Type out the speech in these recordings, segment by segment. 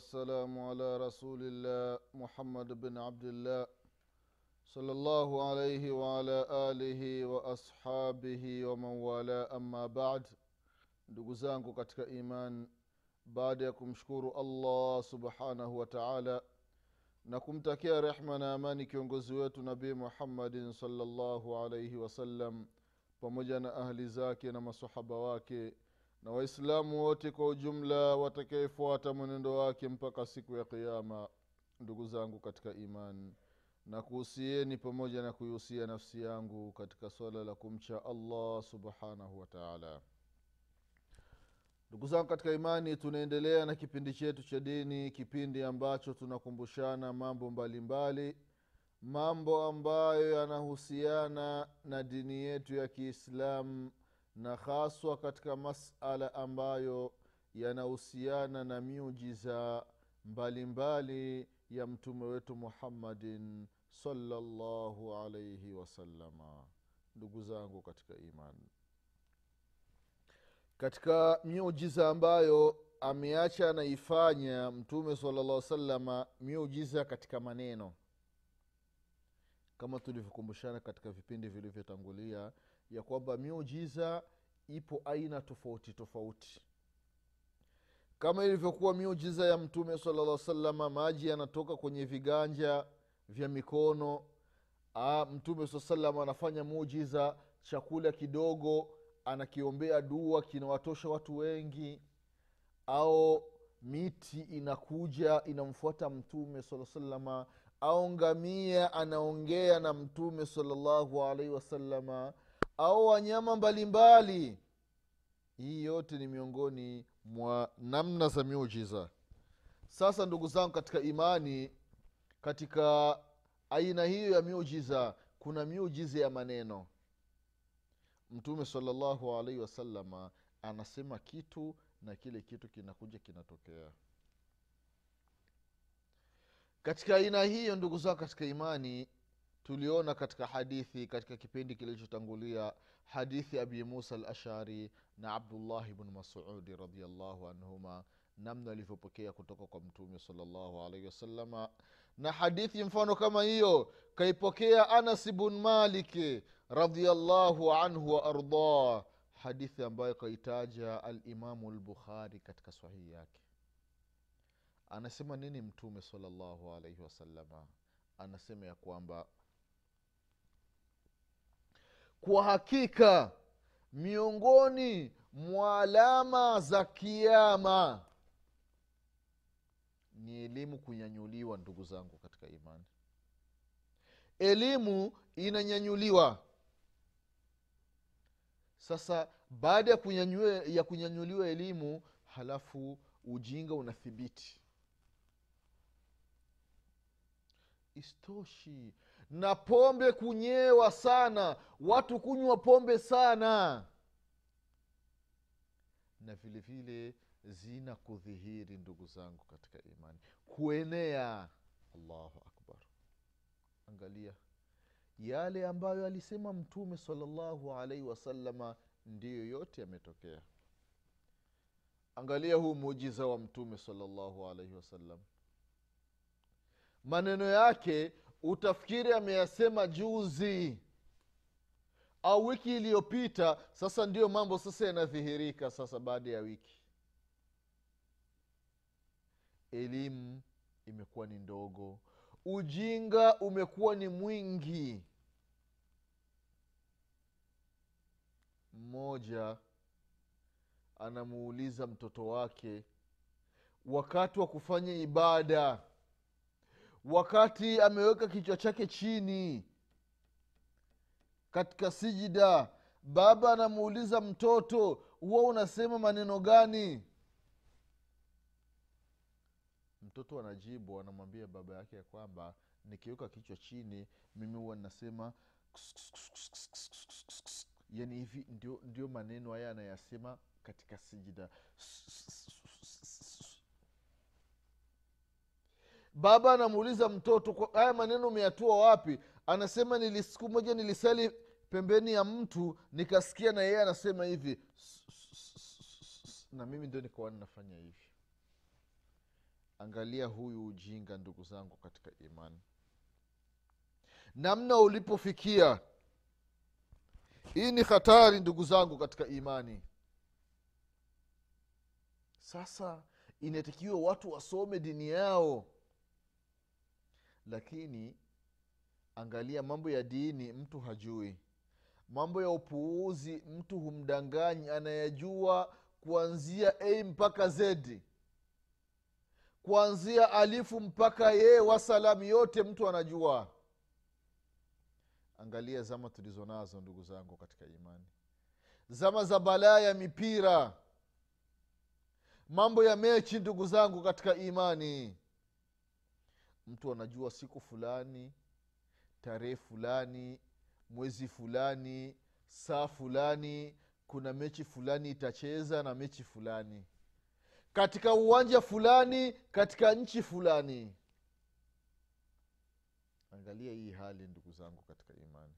والسلام على رسول الله محمد بن عبد الله صلى الله عليه وعلى آله وأصحابه ومن والاه أما بعد ndugu zangu katika iman baada ya kumshukuru allah subhanahu wa taala na kumtakia rehma na amani kiongozi wetu nabii muhammadin salllahu alaihi wasallam pamoja na ahli zake na masahaba wake na waislamu wote kwa ujumla watakayefuata mwenendo wake mpaka siku ya qiama ndugu zangu katika imani na kuhusieni pamoja na kuihusia nafsi yangu katika swala la kumcha allah subhanahu wataala ndugu zangu katika imani tunaendelea na kipindi chetu cha dini kipindi ambacho tunakumbushana mambo mbalimbali mbali, mambo ambayo yanahusiana na dini yetu ya kiislamu na haswa katika masala ambayo yanahusiana na miujiza mbalimbali ya mtume wetu muhammadin salallahu alaihi wasalama ndugu zangu katika imani katika miujiza ambayo ameacha anaifanya mtume salallah salama miujiza katika maneno. Kama tulivyokumbushana katika vipindi vilivyotangulia ya kwamba miujiza ipo aina tofauti tofauti. Kama ilivyokuwa miujiza ya mtume sala salama maji yanatoka kwenye viganja vya mikono A, mtume saa salam anafanya muujiza chakula kidogo anakiombea dua kinawatosha watu wengi au miti inakuja inamfuata mtume saa salama au ngamia anaongea na mtume salallahu alaihi wasalama au wanyama mbalimbali. Hii yote ni miongoni mwa namna za miujiza. Sasa ndugu zangu katika imani katika aina hiyo ya miujiza kuna miujiza ya maneno. Mtume salllahu alaihi wasalama anasema kitu na kile kitu kinakuja kinatokea. Katika aina hiyo ndugu zangu katika imani tuliona katika hadithi katika kipindi kilichotangulia hadithi abi musa al ashari na abdullahi bnu masudi radiallahu anhuma namna alivyopokea kutoka kwa mtume salllahu alaihi wasalama na hadithi mfano kama hiyo kaipokea anas bn maliki radiallahu anhu waardah hadithi ambayo kaitaja alimamu lbukhari katika sahihi yake. Anasema nini mtume salllahu alaihi wasalama anasema ya kwamba kwa hakika miongoni mwa alama za kiama ni elimu kunyanyuliwa ndugu zangu katika imani. Elimu inanyanyuliwa. Sasa baada ya kunyanyuliwa, elimu halafu ujinga unathibiti. Istoshi na pombe kunyewa sana watu kunywa pombe sana. Na vile vile zina kudhihiri ndugu zangu katika imani. Kuenea. Allahu akbar. Angalia yale ambayo alisema mtume salallahu alaihi wasalama ndiyo yote yametokea. Angalia huu muujiza wa mtume salallahu alaihi wasallam maneno yake utafikiri ameyasema juzi au wiki iliyopita sasa ndiyo mambo sasa yanadhihirika sasa baada ya wiki. Elimu imekuwa ni ndogo. Ujinga umekuwa ni mwingi. Mmoja anamuuliza mtoto wake wakati wa kufanya ibada wakati ameweka kichwa chake chini katika sijida baba anamuuliza mtoto huwa unasema maneno gani? Mtoto anajibu anamwambia baba yake ya kwamba nikiweka kichwa chini mimi huwa ninasema yani hivi ndio, ndio maneno haya anayasema katika sijida baba anamuuliza mtoto "Kwa- haya maneno umeyatua wapi? Anasema nili siku moja nilisali pembeni ya mtu nikasikia na yeye anasema hivi na mimi ndio nikawa ninafanya hivi. Angalia huyu ujinga ndugu zangu katika imani. Namna ulipofikia. Hii ni hatari ndugu zangu katika imani. Sasa inatakiwa watu wasome dini yao lakini angalia mambo ya dini mtu hajui. Mambo ya upuuzi mtu humdanganyi anayejua kuanzia a mpaka zedi kuanzia alifu mpaka yee wasalamu yote mtu anajua. Angalia zama tulizo nazo ndugu zangu katika imani. Zama za balaa ya mipira. Mambo ya mechi ndugu zangu katika imani mtu anajua siku fulani tarehe fulani mwezi fulani saa fulani kuna mechi fulani itacheza na mechi fulani. Katika uwanja fulani katika nchi fulani. Angalia hii hali ndugu zangu katika imani.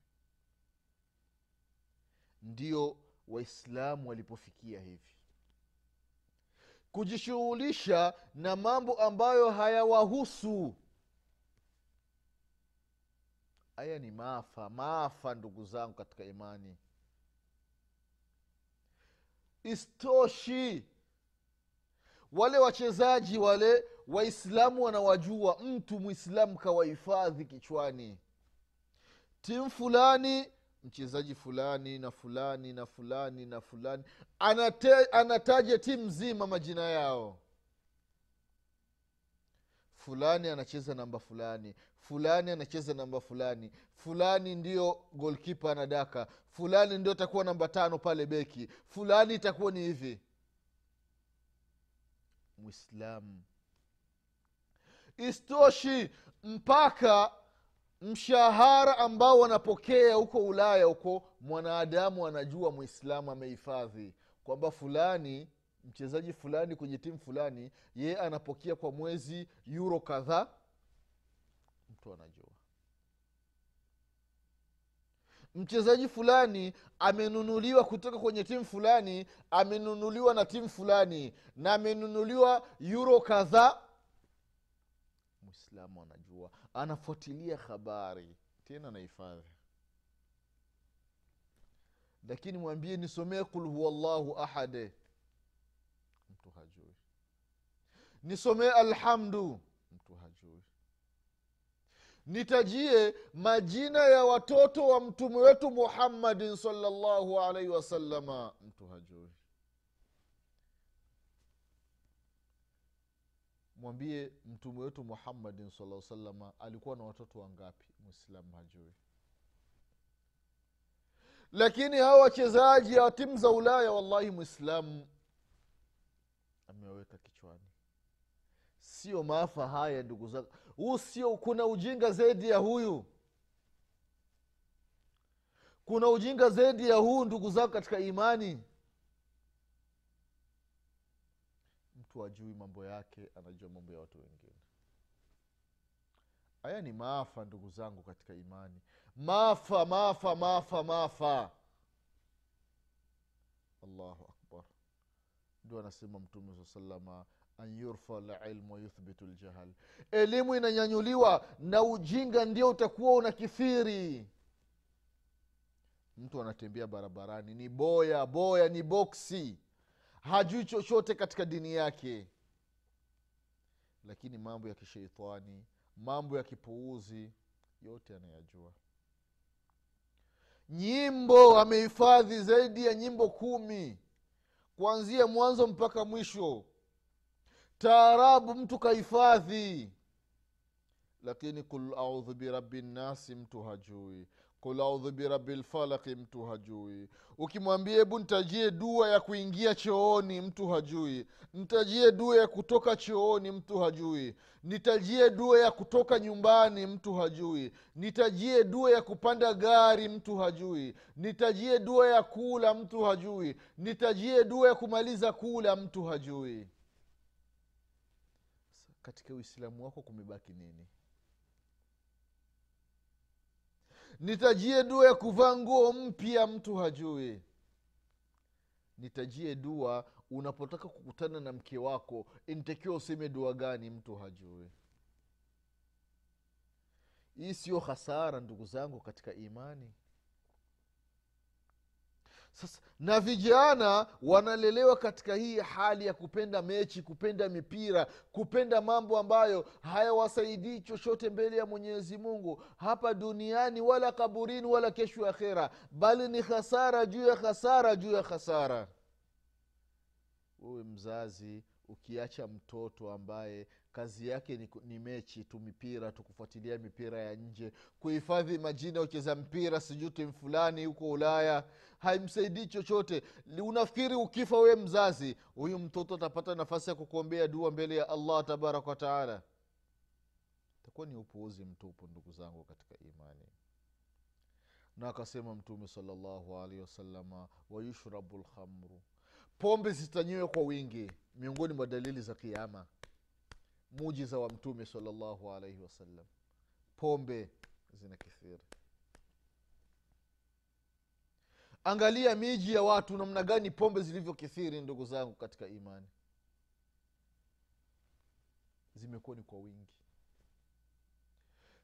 Ndio waislamu walipofikia hivi. Kujishughulisha na mambo ambayo hayawahusu haya ni maafa maafa ndugu zangu katika imani. Istoshi wale wachezaji wale waislamu wanawajua mtu mwislamu kawahifadhi kichwani. Timu fulani mchezaji fulani na fulani na fulani na fulani Anate, anataja timu nzima majina yao fulani anacheza namba fulani fulani anacheza namba fulani fulani ndio golkipa anadaka fulani ndio atakuwa namba tano pale beki fulani itakuwa ni hivi. Mwislamu istoshi mpaka mshahara ambao wanapokea huko ulaya huko mwanadamu anajua mwislamu amehifadhi kwamba fulani mchezaji fulani kwenye timu fulani yeye anapokea kwa mwezi yuro kadhaa. Mtu anajua. Mchezaji fulani amenunuliwa kutoka kwenye timu fulani amenunuliwa na timu fulani na amenunuliwa yuro kadhaa. Mwislamu anajua. Anafuatilia habari. Tena anahifadhi lakini mwambie nisomee kul huwallahu ahade mtu hajui nisomee alhamdu. Mtu hajui. Nitajie majina ya watoto wa mtume wetu muhammadin salllahu alaihi wasalama mtu hajui. Mwambie mtume wetu muhammadin sala salama alikuwa na watoto wangapi? Mwislamu hajui. Lakini hawa wachezaji wa timu za ulaya wallahi mwislamu ameweka kichwani sio maafa haya ndugu zako. Huu sio kuna ujinga zaidi ya huyu. Kuna ujinga zaidi ya huu ndugu zangu katika imani. Mtu ajui mambo yake anajua mambo ya watu wengine. Haya ni maafa ndugu zangu katika imani. Maafa maafa maafa maafa. Allahu akbar. Ndio anasema mtume saa salama an yurfa lilmu wayuthbitu ljahal elimu inanyanyuliwa na ujinga ndio utakuwa una kithiri mtu anatembea barabarani ni boya boya ni boksi. Hajui chochote katika dini yake. Lakini mambo ya kisheitani mambo ya kipuuzi yote anayajua. Nyimbo amehifadhi zaidi ya nyimbo kumi. Kuanzia mwanzo mpaka mwisho taarabu mtu kahifadhi. Lakini kul audhu birabi nnasi mtu hajui. Kul audhu birabi lfalaki mtu hajui. Ukimwambia hebu ntajie dua ya kuingia chooni mtu hajui. Ntajie dua ya kutoka chooni mtu hajui. Nitajie dua ya kutoka nyumbani mtu hajui. Nitajie dua ya kupanda gari mtu hajui. Nitajie dua ya kula mtu hajui. Nitajie dua ya kumaliza kula mtu hajui katika uislamu wako kumebaki nini? Nitajie dua ya kuvaa nguo mpya mtu hajui. Nitajie dua unapotaka kukutana na mke wako intakiwa useme dua gani mtu hajui. Hii siyo hasara ndugu zangu katika imani sasa na vijana wanalelewa katika hii hali ya kupenda mechi kupenda mipira kupenda mambo ambayo hayawasaidii chochote mbele ya mwenyezi mungu hapa duniani wala kaburini wala kesho akhera bali ni hasara juu ya hasara juu ya hasara. Wewe mzazi ukiacha mtoto ambaye kazi yake ni, ni mechi tu mipira tu kufuatilia mipira ya nje kuhifadhi majina ucheza mpira sijui timu fulani huko ulaya. Haimsaidii chochote. Unafikiri ukifa wewe mzazi huyu mtoto atapata nafasi ya kukuombea dua mbele ya allah tabaraka wataala itakuwa ni upuuzi mtupu ndugu zangu katika imani. Na akasema mtume salllahu alaihi wasalama wayushrabu lhamru pombe zitanyiwe kwa wingi miongoni mwa dalili za kiama mujiza wa mtume salllahu alaihi wasallam pombe zina kithiri angalia miji ya watu namna gani pombe zilivyokithiri ndugu zangu katika imani. Zimekuwa ni kwa wingi.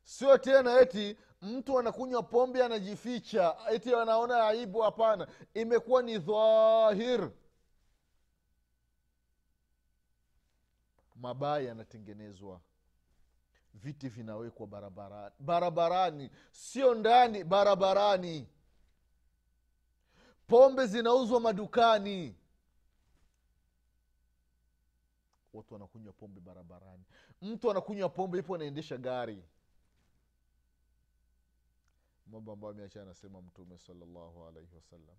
Sio tena eti mtu anakunywa pombe anajificha eti anaona aibu hapana. Imekuwa ni dhahir mabaya yanatengenezwa. Viti vinawekwa barabarani. Barabarani sio ndani barabarani. Pombe zinauzwa madukani. Watu wanakunywa pombe barabarani. Mtu anakunywa pombe ipo anaendesha gari. Mambo ambayo ameacha anasema mtume salallahu alaihi wasallam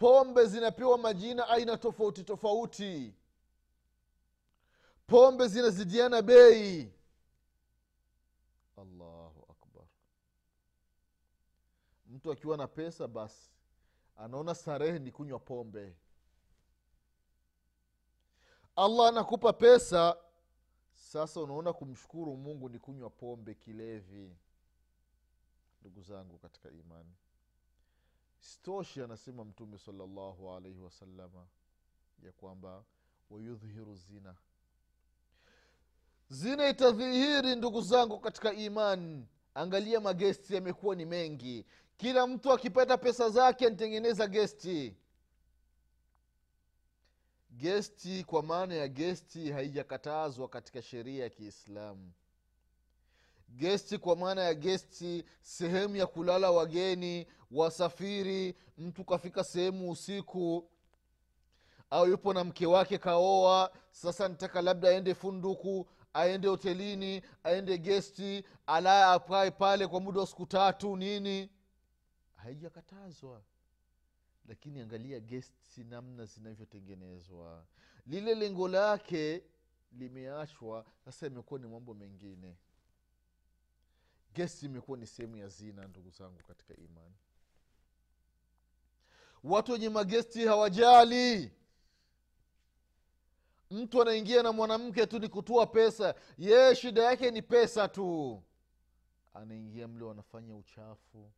pombe zinapewa majina aina tofauti tofauti. Pombe zinazidiana bei. Allahu akbar. Mtu akiwa na pesa basi anaona starehe ni kunywa pombe. Allah anakupa pesa sasa unaona kumshukuru mungu ni kunywa pombe kilevi. Ndugu zangu katika imani stoshi anasema mtume salllahu alaihi wasalama ya kwamba wayudhhiru zina. Zina itadhihiri ndugu zangu katika imani angalia magesti yamekuwa ni mengi. Kila mtu akipata pesa zake anatengeneza gesti. Gesti kwa maana ya gesti haijakatazwa katika sheria ya kiislamu gesti kwa maana ya gesti sehemu ya kulala wageni wasafiri mtu kafika sehemu usiku au yupo na mke wake kaoa sasa nitaka labda aende funduku aende hotelini aende gesti alaye apae pale kwa muda wa siku tatu nini. Haijakatazwa. Lakini angalia gesti namna zinavyotengenezwa. Lile lengo lake limeachwa sasa imekuwa ni mambo mengine gesti imekuwa ni sehemu ya zina ndugu zangu katika imani. Watu wenye magesti hawajali. Mtu anaingia na mwanamke tu ni kutua pesa. Yeye shida yake ni pesa tu. Anaingia mle wanafanya uchafu.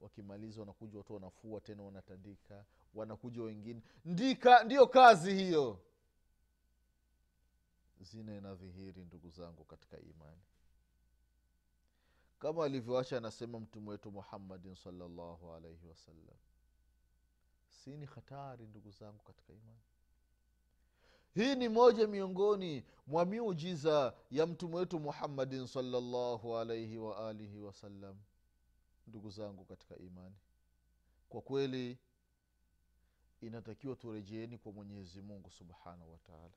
Wakimaliza wanakuja watu wanafua tena wanatandika wanakuja wengine. Ndika ndiyo kazi hiyo. Zina inadhihiri ndugu zangu katika imani kama alivyoacha anasema mtume wetu muhammadin salllahu alaihi wasallam si ni hatari ndugu zangu katika imani? Hii ni moja miongoni mwa miujiza ya mtume wetu muhammadin salllahu alaihi waalihi wasallam ndugu zangu katika imani. Kwa kweli inatakiwa turejeeni kwa mwenyezi mungu subhanahu wataala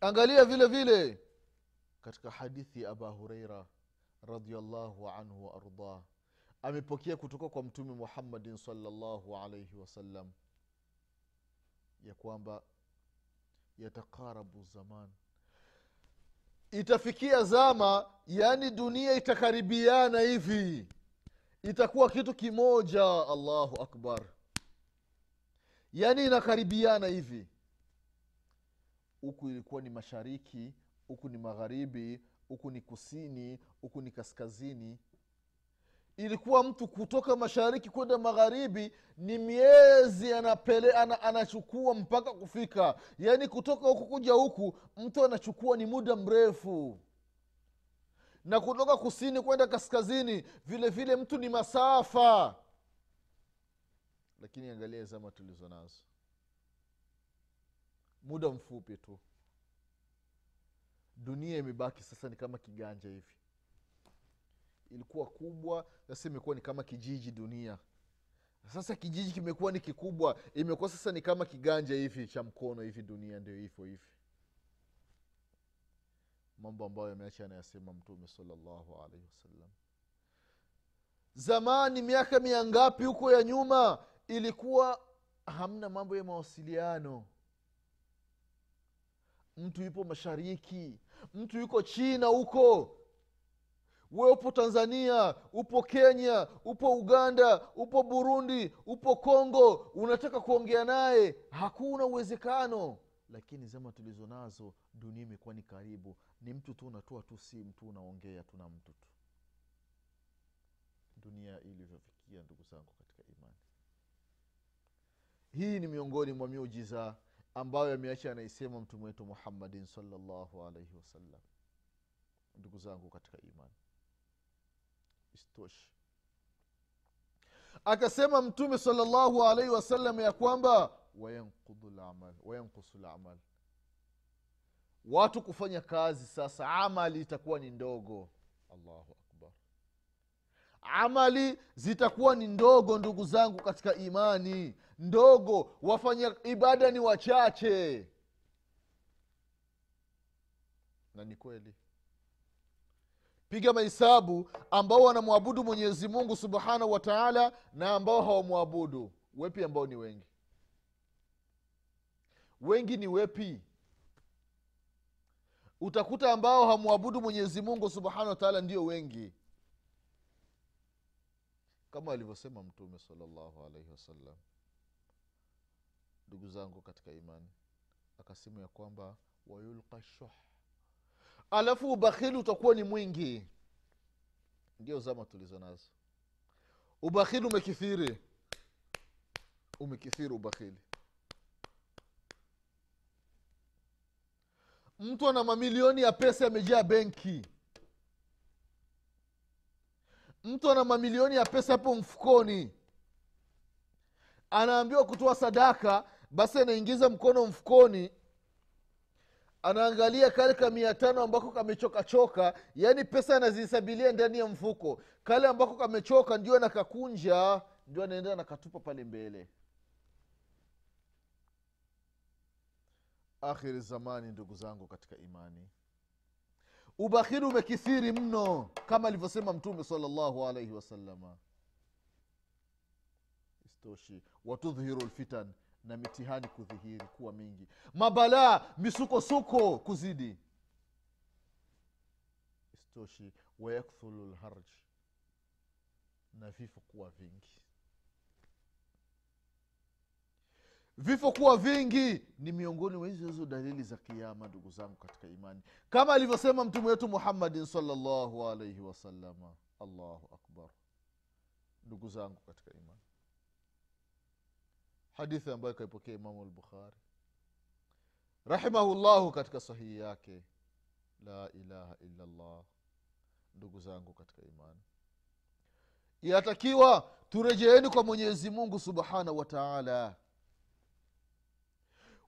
angalia vile vile katika hadithi ya aba hureira radiallahu anhu waardah amepokea kutoka kwa mtume muhammadin salllahu alaihi wasallam ya kwamba yatakarabu zaman. Itafikia zama yaani dunia itakaribiana hivi. Itakuwa kitu kimoja allahu akbar. Yaani inakaribiana hivi. Huku ilikuwa ni mashariki huku ni magharibi huku ni kusini huku ni kaskazini. Ilikuwa mtu kutoka mashariki kwenda magharibi ni miezi anapele, ana, anachukua mpaka kufika. Yaani kutoka huku kuja huku mtu anachukua ni muda mrefu. Na kutoka kusini kwenda kaskazini vile vile mtu ni masafa. Lakini angalia zama tulizo nazo. Muda mfupi tu dunia imebaki sasa ni kama kiganja hivi. Ilikuwa kubwa sasa imekuwa ni kama kijiji dunia. Sasa kijiji kimekuwa ni kikubwa imekuwa sasa ni kama kiganja hivi cha mkono hivi dunia ndio hivyo hivi. Mambo ambayo yameacha anayasema mtume salallahu alaihi wasallam. Zamani miaka mia ngapi huko ya nyuma ilikuwa hamna mambo ya mawasiliano mtu yupo mashariki. Mtu yuko china huko. We upo tanzania upo kenya upo uganda upo burundi upo kongo. Unataka kuongea naye? Hakuna uwezekano. Lakini zama tulizo nazo dunia imekuwa ni karibu. Ni mtu tu unatoa tu simu tu unaongea tu na mtu tu. Dunia ilivyofikia ndugu zangu katika imani. Hii ni miongoni mwa miujiza ambayo ameacha anaisema mtume wetu muhammadin salllahu alaihi wasallam ndugu zangu katika imani. Isitoshi akasema mtume salllahu alaihi wasallam ya kwamba wayankusu lamal watu kufanya kazi sasa amali itakuwa ni ndogo. Allahu akbar. Amali zitakuwa ni ndogo ndugu zangu katika imani ndogo wafanya ibada ni wachache. Na ni kweli. Piga mahesabu ambao wanamwabudu mwenyezi mungu subhanahu wa taala na ambao hawamwabudu. Wepi ambao ni wengi? Wengi ni wepi? Utakuta ambao hamwabudu mwenyezi mungu subhanahu wa ndio wengi. Kama alivyosema mtume salllahu alaihi wasallam ndugu zangu katika imani. Akasema ya kwamba wayulqa shuh. Alafu ubakhili utakuwa ni mwingi. Ndio zama tulizo nazo. Ubakhili umekithiri. Umekithiri ubakhili. Mtu ana mamilioni ya pesa yamejaa benki. Mtu ana mamilioni ya pesa hapo mfukoni. Anaambiwa kutoa sadaka basi anaingiza mkono mfukoni anaangalia kale ka mia tano ambako kamechokachoka yaani pesa anazihesabilia ndani ya mfuko. Kale ambako kamechoka ndio anakakunja ndio anaenda nakatupa pale mbele. Akhiri zamani ndugu zangu katika imani. Ubakhiri umekithiri mno kama alivyosema mtume salllahu alaihi wasalama istoshi watudhhiru lfitan na mitihani kudhihiri kuwa mingi. Mabalaa misukosuko kuzidi. Istoshi wayakthulu lharj na vifo kuwa vingi. Vifo kuwa vingi ni miongoni mwa hizo dalili za kiama ndugu zangu katika imani. Kama alivyosema mtume wetu muhammadin salllahu alaihi wasalama allahu akbar. Ndugu zangu katika imani hadithi ambayo kaipokea imamu lbukhari rahimahullahu katika sahihi yake la ilaha illa llah ndugu zangu katika imani. Yatakiwa turejeeni kwa mwenyezi mungu subhanahu wa taala.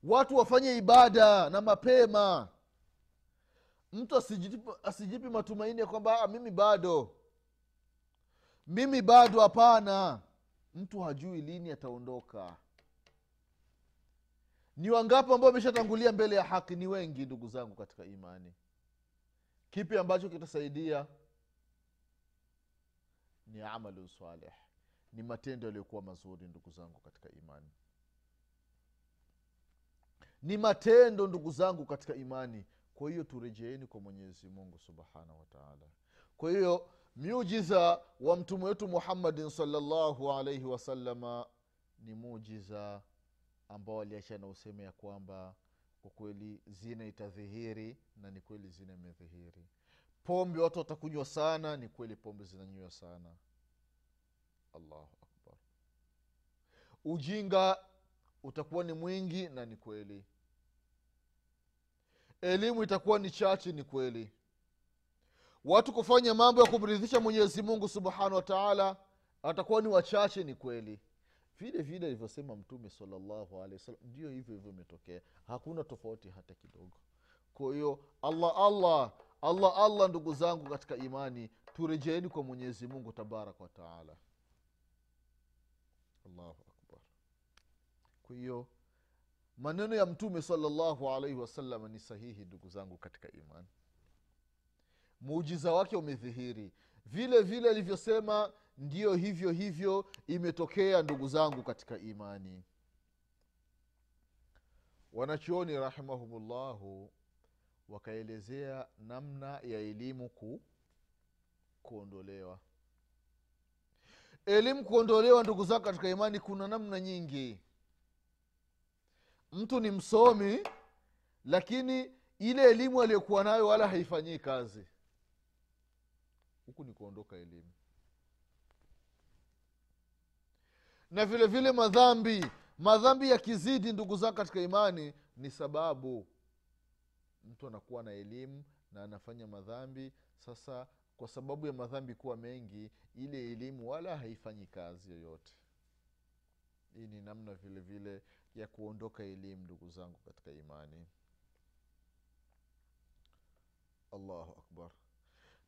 Watu wafanye ibada na mapema. Mtu asijipi, asijipi matumaini ya kwamba mimi bado. Mimi bado hapana. Mtu hajui lini ataondoka ni wangapi ambao wameshatangulia mbele ya haki? Ni wengi ndugu zangu katika imani. Kipi ambacho kitasaidia? Ni amalu saleh ni matendo yaliyokuwa mazuri ndugu zangu katika imani. Ni matendo ndugu zangu katika imani. Kwa hiyo turejeeni kwa mwenyezi mungu subhanahu wataala kwa hiyo miujiza wa mtume wetu muhammadin salllahu alaihi wasalama ni mujiza ambao aliacha na useme ya kwamba kwa kweli zina itadhihiri na ni kweli zina imedhihiri. Pombe watu watakunywa sana ni kweli pombe zinanywa sana. Allahu akbar. Ujinga utakuwa ni mwingi na ni kweli. Elimu itakuwa ni chache ni kweli. Watu kufanya mambo ya kumridhisha mwenyezi mungu subhanahu wa taala atakuwa ni wachache ni kweli vile vile alivyosema mtume salallahu alehi ndio hivyo hivyo imetokea. Hakuna tofauti hata kidogo. Kwa hiyo allah allah allah allah ndugu zangu katika imani turejeeni kwa mwenyezi mungu tabaraka wataala allahu akbar. Kwa hiyo maneno ya mtume salallahu alaihi wasallam ni sahihi ndugu zangu katika imani. Muujiza wake umedhihiri. Vile vile alivyosema ndiyo hivyo hivyo imetokea ndugu zangu katika imani. Wanachuoni rahimahumullahu wakaelezea namna ya elimu ku kuondolewa. Elimu kuondolewa ndugu zangu katika imani kuna namna nyingi. Mtu ni msomi lakini ile elimu aliyokuwa nayo wala haifanyii kazi. Huku ni kuondoka elimu na vile vile madhambi. Madhambi yakizidi ndugu zangu katika imani ni sababu mtu anakuwa na elimu na anafanya madhambi. Sasa kwa sababu ya madhambi kuwa mengi ile elimu wala haifanyi kazi yoyote. Hii ni namna vile vile ya kuondoka elimu ndugu zangu katika imani. Allahu akbar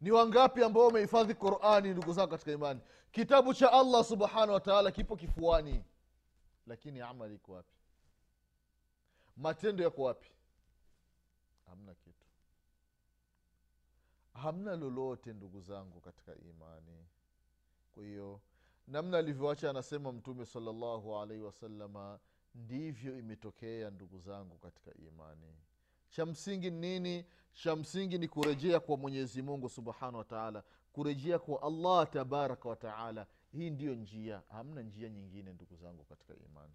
ni wangapi ambao wamehifadhi qurani ndugu zangu katika imani? Kitabu cha allah subhanahu wataala kipo kifuani. Lakini amali iko wapi? Matendo yako wapi? Hamna kitu. Hamna lolote ndugu zangu katika imani. Kwa hiyo namna alivyoacha anasema mtume salllahu alaihi wasalama ndivyo imetokea ndugu zangu katika imani cha msingi ni nini? Cha msingi ni kurejea kwa mwenyezi mungu subhanahu wataala kurejea kwa allah tabaraka wataala hii ndiyo njia. Hamna njia nyingine ndugu zangu katika imani.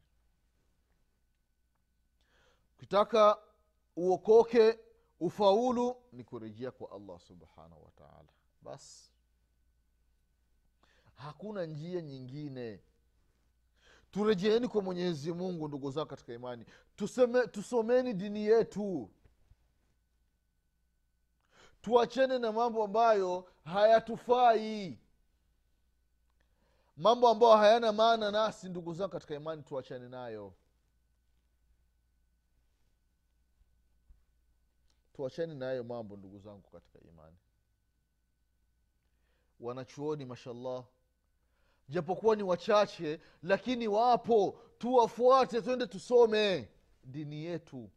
Ukitaka uokoke ufaulu ni kurejea kwa allah subhanahu wataala basi hakuna njia nyingine. Turejeeni kwa mwenyezi mungu ndugu zao katika imani. Tuseme, tusomeni dini yetu tuachene na mambo ambayo hayatufai. Mambo ambayo hayana maana nasi ndugu zangu katika imani tuachane nayo. Tuachane nayo mambo ndugu zangu katika imani. Wanachuoni mashallah japokuwa ni wachache lakini wapo. Tuwafuate twende tusome dini yetu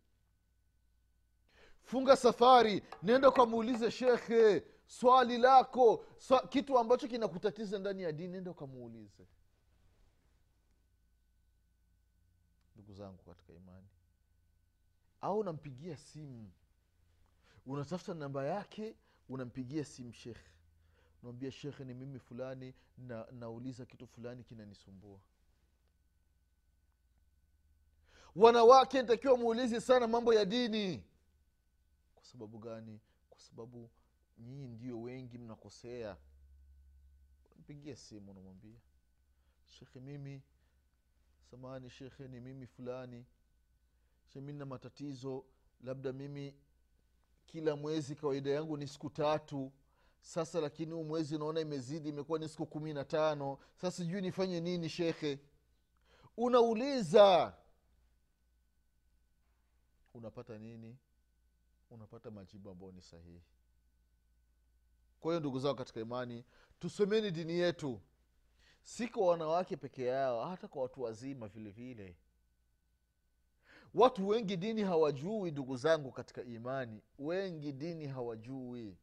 funga safari nenda ukamuulize shekhe swali lako swa, kitu ambacho kinakutatiza ndani ya dini nenda ukamuulize. Ndugu zangu katika imani au unampigia simu unatafuta namba yake unampigia simu shekhe. Nawambia shekhe ni mimi fulani na nauliza kitu fulani kinanisumbua. Wanawake ntakiwa muulizi sana mambo ya dini sababu gani? Kwa sababu nyinyi ndio wengi mnakosea. Mpigia simu unamwambia shekhe mimi samani shekhe ni mimi fulani. She mi na matatizo. Labda mimi kila mwezi kawaida yangu ni siku tatu. Sasa lakini huu mwezi unaona imezidi imekuwa ni siku kumi na tano. Sasa sijui nifanye nini shekhe? Unauliza. Unapata nini unapata majibu ambayo ni sahihi. Kwa hiyo ndugu zao katika imani tusomeni dini yetu. Si kwa wanawake peke yao hata kwa watu wazima vile vile. Watu wengi dini hawajui ndugu zangu katika imani. Wengi dini hawajui.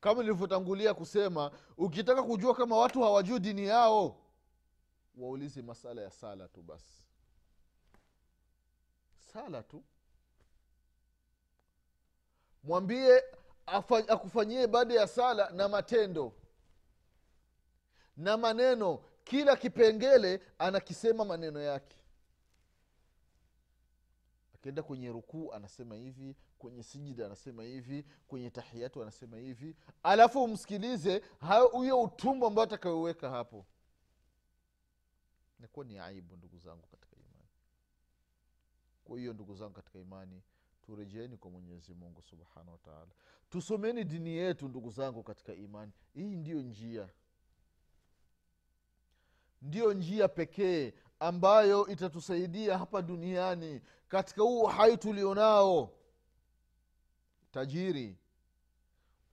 Kama nilivyotangulia kusema ukitaka kujua kama watu hawajui dini yao waulize masala ya sala tu basi. Sala tu mwambie akufanyie baada ya sala na matendo. Na maneno kila kipengele anakisema maneno yake. Akienda kwenye rukuu anasema hivi kwenye sijida anasema hivi kwenye tahiyatu anasema hivi. Alafu umsikilize huyo utumbo ambao atakayoweka hapo. Nakuwa ni aibu ndugu zangu katika imani. Kwa hiyo ndugu zangu katika imani turejeeni kwa mwenyezi mungu subhanahu wataala tusomeni dini yetu ndugu zangu katika imani. Hii ndiyo njia. Ndiyo njia pekee ambayo itatusaidia hapa duniani katika huu uhai tulionao. Tajiri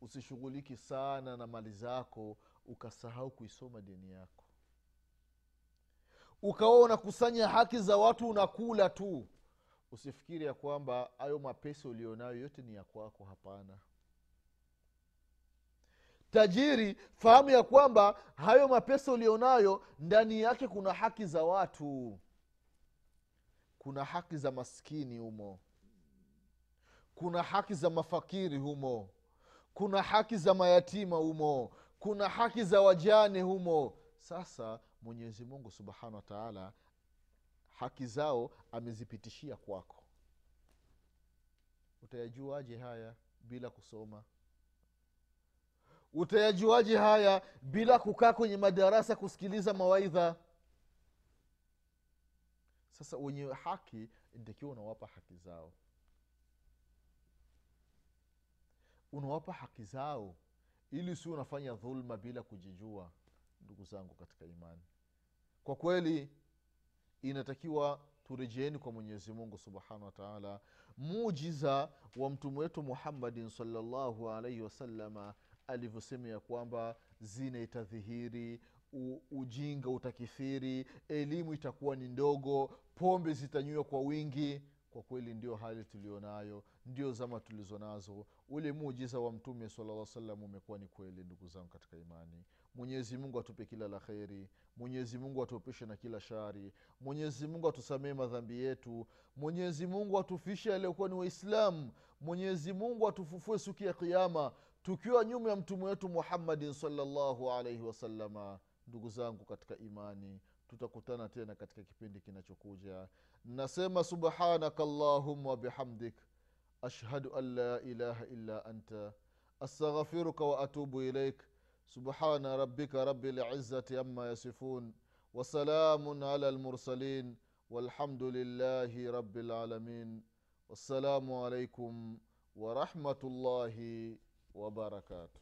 usishughuliki sana na mali zako ukasahau kuisoma dini yako. Ukawa unakusanya haki za watu unakula tu usifikiri ya kwamba hayo mapesa ulionayo yote ni ya kwako hapana. Tajiri fahamu ya kwamba hayo mapesa ulionayo ndani yake kuna haki za watu. Kuna haki za maskini humo. Kuna haki za mafakiri humo. Kuna haki za mayatima humo. Kuna haki za wajane humo. Sasa mwenyezi mungu subhanahu wa taala haki zao amezipitishia kwako. Utayajuaje haya bila kusoma? Utayajuaje haya bila kukaa kwenye madarasa kusikiliza mawaidha? Sasa wenye haki ntakiwa unawapa haki zao. Unawapa haki zao ili si unafanya dhulma bila kujijua ndugu zangu katika imani. Kwa kweli inatakiwa turejeeni kwa mwenyezi mungu subhanahu wa taala. Mujiza wa mtume wetu muhammadin salllahu alaihi wasalama alivyosema ya kwamba zina itadhihiri u, ujinga utakithiri elimu itakuwa ni ndogo pombe zitanywiwa kwa wingi kwa kweli ndio hali tulionayo ndio zama tulizo nazo ule muujiza wa mtume salaa salam umekuwa ni kweli ndugu zangu katika imani. Mwenyezi mungu atupe kila la kheri mwenyezi mungu atuepushe na kila shari mwenyezi mungu atusamee madhambi yetu mwenyezi mungu atufishe aliyokuwa ni waislamu mwenyezi mungu atufufue siku ya kiama tukiwa nyuma ya mtume wetu muhammadin salllahu alaihi wasalama ndugu zangu katika imani tutakutana tena katika kipindi kinachokuja nasema subhanaka allahumma wabihamdik ashhadu an la ilaha illa anta astaghfiruka wa atubu ilaik subhana rabbika rabi lizati ama yasifun wasalamun ala lmursalin والحمد لله رب العالمين والسلام عليكم ورحمه الله وبركاته